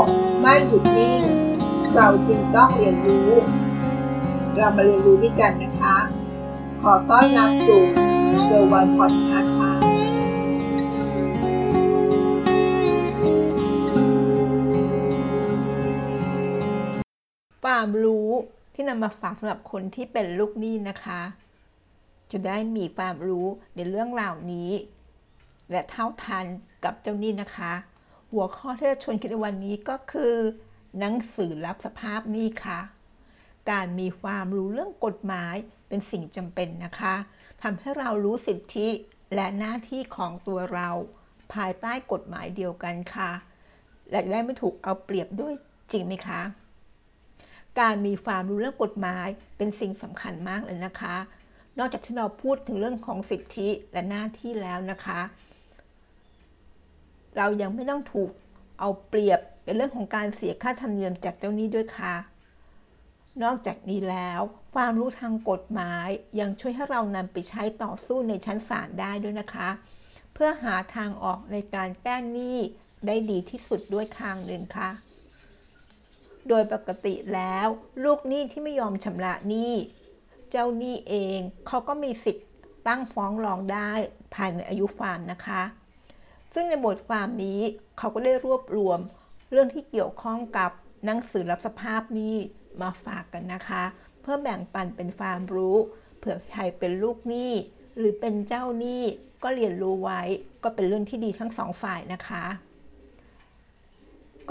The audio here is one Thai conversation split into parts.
กไม่หยุดนิ่ง เราจึงต้องเรียนรู้ เรามาเรียนรู้ด้วยกันนะคะ ขอต้อนรับสู่เซอร์วันพอดคาส์ค่ะความรู้ที่นำมาฝากสำหรับคนที่เป็นลูกหนี้นะคะ จะได้มีความรู้ในเรื่องรานี้ และเท่าทันกับเจ้าหนี้นะคะ หัวข้อที่จะชวนคิดในวันนี้ก็คือ หนังสือรับสภาพนี้ค่ะ การมีความรู้เรื่องกฎหมายเป็นสิ่งจำเป็นนะคะทำให้เรารู้สิทธิและหน้าที่ของตัวเรา ภายใต้กฎหมายเดียวกันค่ะ และได้ไม่ถูกเอาเปรียบด้วยจริงไหมคะ การมีความรู้เรื่องกฎหมายเป็นสิ่งสำคัญมากเลยนะคะ นอกจากที่เราพูดถึงเรื่องของสิทธิและหน้าที่แล้วนะคะ เรายังไม่ต้องถูกเอาเปรียบในเรื่องของการเสียค่าธรรมเนียมจากเจ้าหนี้ด้วยค่ะ นอกจากนี้แล้วความรู้ทางกฎหมายยังช่วยให้เรานำไปใช้ต่อสู้ในชั้นศาลได้ด้วยนะคะ เพื่อหาทางออกในการแก้หนี้ได้ดีที่สุดด้วยทางหนึ่งค่ะ โดยปกติแล้ว ลูกหนี้ที่ไม่ยอมชำระหนี้ เจ้าหนี้เองเขาก็มีสิทธิ์ตั้งฟ้องร้องได้ภายในอายุความนะคะ ซึ่งในบทความนี้เขาก็ได้รวบรวมเรื่องที่เกี่ยวข้องกับหนังสือรับสภาพหนี้มาฝากกันนะคะ เพื่อแบ่งปันเป็นความรู้เผื่อใครเป็นลูกหนี้หรือเป็นเจ้าหนี้ก็เรียนรู้ไว้ก็เป็นเรื่องที่ดีทั้งสองฝ่ายนะคะ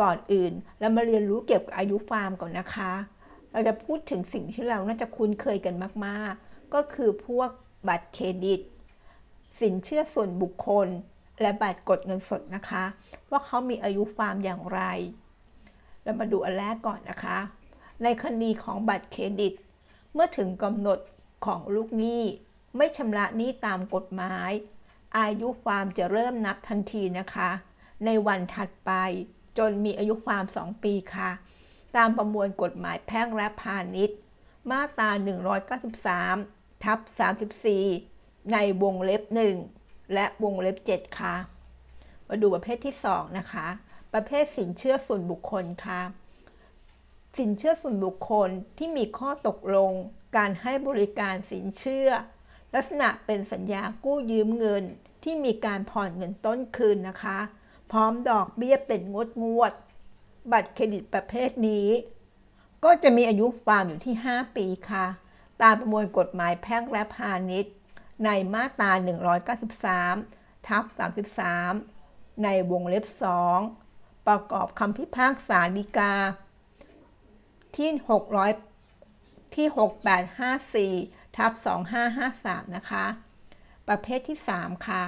ก่อนอื่นเรามาเรียนรู้เกี่ยวกับอายุความก่อนนะคะ เราจะพูดถึงสิ่งที่เราน่าจะคุ้นเคยกันมาก ๆ ก็คือพวกบัตรเครดิต สินเชื่อส่วนบุคคล และบัตรกดเงินสดนะคะ ว่าเขามีอายุความอย่างไร เรามาดูอันแรกก่อนนะคะ ในคดีของบัตรเครดิต เมื่อถึงกำหนดของลูกหนี้ ไม่ชำระหนี้ตามกฎหมาย อายุความจะเริ่มนับทันทีนะคะ ในวันถัดไปจนมีอายุความ 2 ปีค่ะ ตามประมวลกฎหมายแพ่งและพาณิชย์ มาตรา 193 ทับ 34 ในวงเล็บ1 และวงเล็บ 7 ค่ะ มาดูประเภทที่ 2 นะคะ ประเภทสินเชื่อส่วนบุคคลค่ะ สินเชื่อส่วนบุคคลที่มีข้อตกลง การให้บริการสินเชื่อ ลักษณะเป็นสัญญากู้ยืมเงินที่มีการผ่อนเงินต้นคืนนะคะ พร้อมดอกเบี้ยเป็นงวดงวด บัตรเครดิตประเภทนี้ ก็จะมีอายุความอยู่ที่ 5 ปีค่ะ ตามประมวลกฎหมายแพ่งและพาณิชย์ ในมาตรา 193 ทับ 33 ในวงเล็บ 2 ประกอบคำพิพากษาฎีกา ที่ 600 ที่ 6854 ทับ 2553 นะคะ ประเภทที่ 3 ค่ะ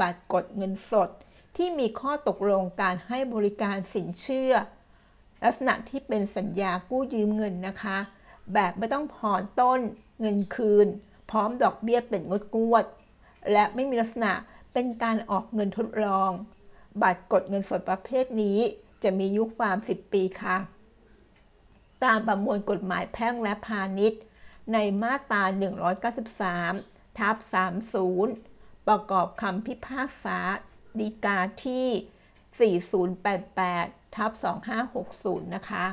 บัตรกดเงินสดที่มีข้อตกลงการให้บริการสินเชื่อ ลักษณะที่เป็นสัญญากู้ยืมเงินนะคะ แบบไม่ต้องผ่อนต้นเงินคืน พร้อมดอกเบี้ยเป็นงดงวด และไม่มีลักษณะเป็นการออกเงินทดลอง บัตรกดเงินสดประเภทนี้จะมียุคความ 10 ปีค่ะ ตามประมวลกฎหมายแพ่งและพาณิชย์ ในมาตรา 193 ทับ 30 ประกอบคำพิพากษาฎีกาที่ 4088 ทับ 2560 นะคะ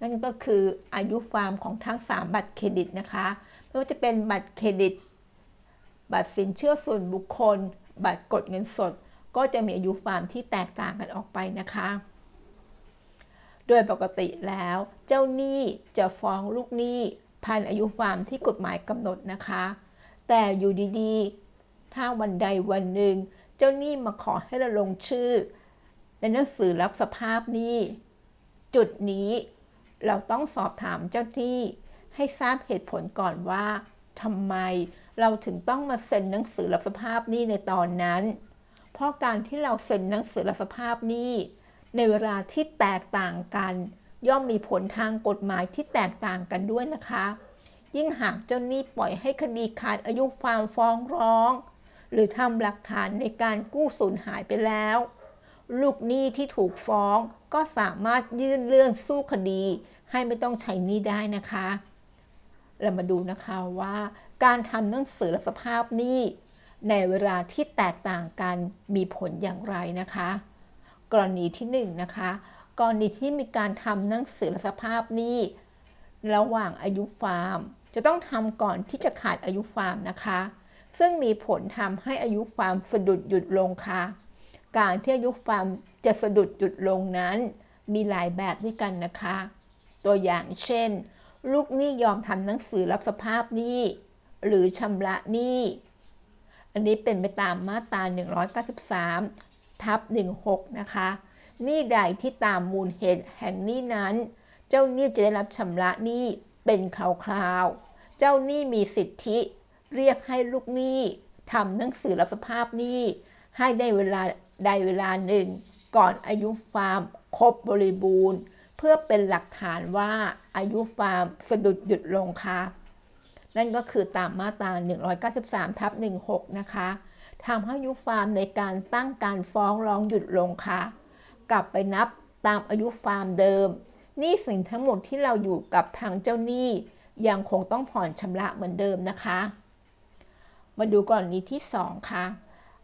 นั่นก็คืออายุความของทั้ง 3 บัตรเครดิตนะคะ ไม่ว่าจะเป็นบัตรเครดิต บัตรสินเชื่อส่วนบุคคล บัตรกดเงินสด ก็จะมีอายุความที่แตกต่างกันออกไปนะคะ โดยปกติแล้ว เจ้าหนี้จะฟ้องลูกหนี้ภายในอายุความที่กฎหมายกำหนดนะคะ แต่อยู่ดีๆ ถ้าวันใดวันหนึ่ง เจ้าหนี้มาขอให้เราลงชื่อ ในหนังสือรับสภาพหนี้ จุดนี้เราต้องสอบถามเจ้าหนี้ ให้ทราบเหตุผลก่อนว่าทำไมเราถึงต้องมาเซ็นหนังสือรับสภาพหนี้ในตอนนั้น เพราะการที่เราเซ็นหนังสือรับสภาพหนี้ในเวลาที่แตกต่างกัน ย่อมมีผลทางกฎหมายที่แตกต่างกันด้วยนะคะ ยิ่งหากเจ้าหนี้ปล่อยให้คดีขาดอายุความฟ้องร้อง หรือทำหลักฐานในการกู้สูญหายไปแล้ว ลูกหนี้ที่ถูกฟ้องก็สามารถยื่นเรื่องสู้คดี ให้ไม่ต้องใช้หนี้ได้นะคะ เรามาดูนะคะว่า การทำหนังสือรับสภาพหนี้ในเวลาที่แตกต่างกันมีผลอย่างไรนะคะ กรณีที่1นนะคะกรณีที่มีการทำหนังสือสภาพหนี้ระหว่างอายุความจะต้องทำก่อนที่จะขาดอายุความนะคะ ซึ่งมีผลทำให้อายุความสะดุดหยุดลงค่ะ การที่อายุความจะสะดุดหยุดลงนั้น มีหลายแบบด้วยกันนะคะ ตัวอย่างเช่น ลูกหนี้ยอมทำหนังสือรับสภาพหนี้ หรือชำระหนี้ อันนี้เป็นไปตามมาตรา193 ทับ 16 นะคะหนี้ใดที่ตามมูลเหตุแห่งหนี้นั้น เจ้าหนี้จะได้รับชำระหนี้เป็นคราวๆ เจ้าหนี้มีสิทธิ เรียกให้ลูกหนี้ทำหนังสือรับสภาพหนี้ให้ได้เวลาใดเวลาหนึ่ง ก่อนอายุความครบบริบูรณ์ เพื่อเป็นหลักฐานว่าอายุความสะดุดหยุดลงค่ะนั่นก็คือตามมาตรา193ทับ16 นะคะทำให้อายุความในการตั้งการฟ้องร้องหยุดลงค่ะ กลับไปนับตามอายุความเดิมนี้สินทั้งหมดที่เราอยู่กับทางเจ้าหนี้ยังคงต้องผ่อนชำระเหมือนเดิมนะคะ มาดูกรณีที่ 2 ค่ะ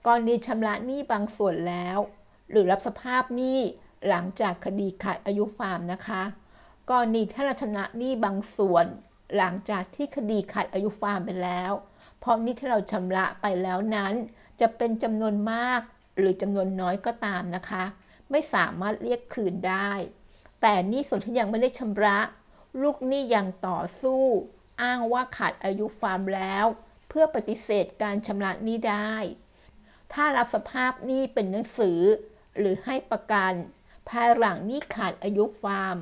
กรณีชำระหนี้บางส่วนแล้ว หรือรับสภาพหนี้ หลังจากคดีขาดอายุความนะคะกรณีถ้าเราชำระหนี้บางส่วน หลังจากที่คดีขาดอายุความไปแล้ว เพราะนี้ที่เราชำระไปแล้วนั้น จะเป็นจำนวนมากหรือจำนวนน้อยก็ตามนะคะ ไม่สามารถเรียกคืนได้ แต่นี้ส่วนที่ยังไม่ได้ชำระ ลูกหนี้ยังต่อสู้ อ้างว่าขาดอายุความแล้ว เพื่อปฏิเสธการชำระหนี้ได้ ถ้ารับสภาพหนี้เป็นหนังสือ หรือให้ประกัน ภายหลังนี้ขาดอายุความ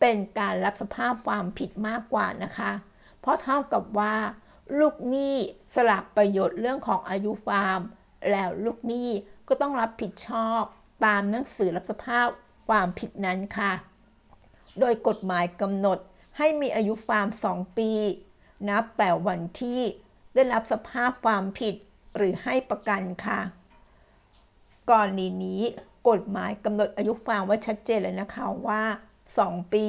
เป็นการรับสภาพความผิดมากกว่านะคะ เพราะเท่ากับว่า ลูกหนี้สลับประโยชน์เรื่องของอายุความ แล้วลูกหนี้ก็ต้องรับผิดชอบตามหนังสือรับสภาพความผิดนั้นค่ะ โดยกฎหมายกำหนดให้มีอายุความ2ปี นับแต่วันที่ได้รับสภาพความผิดหรือให้ประกันค่ะกรณีนี้ กฎหมายกำหนดอายุความไว้ชัดเจนเลยนะคะว่า 2 ปี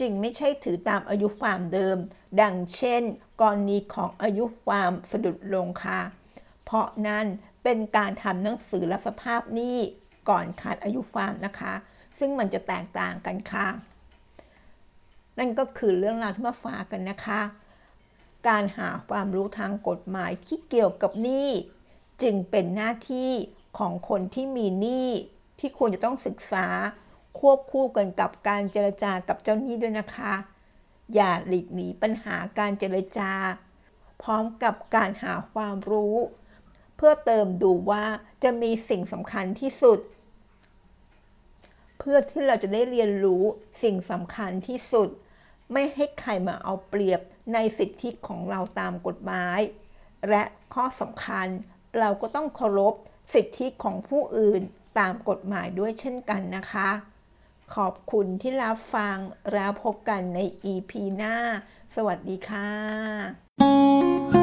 จึงไม่ใช่ถือตามอายุความเดิม ดังเช่น กรณีของอายุความสะดุดลงค่ะ เพราะนั้นเป็นการทำหนังสือรับสภาพหนี้ก่อนขาดอายุความนะคะ ซึ่งมันจะแตกต่างกันค่ะ นั่นก็คือเรื่องราวที่มาฝากกันนะคะ การหาความรู้ทางกฎหมายที่เกี่ยวกับหนี้จึงเป็นหน้าที่ของคนที่มีหนี้ ที่ควรจะต้องศึกษาควบคู่กันกับการเจรจากับเจ้าหนี้ด้วยนะคะ อย่าหลีกหนีปัญหาการเจรจา พร้อมกับการหาความรู้ เพื่อเติมดูว่าจะมีสิ่งสำคัญที่สุด เพื่อที่เราจะได้เรียนรู้สิ่งสำคัญที่สุด ไม่ให้ใครมาเอาเปรียบในสิทธิของเราตามกฎหมาย และข้อสำคัญเราก็ต้องเคารพสิทธิของผู้อื่น ตามกฎหมายด้วยเช่นกันนะคะ ขอบคุณที่รับฟังแล้วพบกันใน EP หน้า สวัสดีค่ะ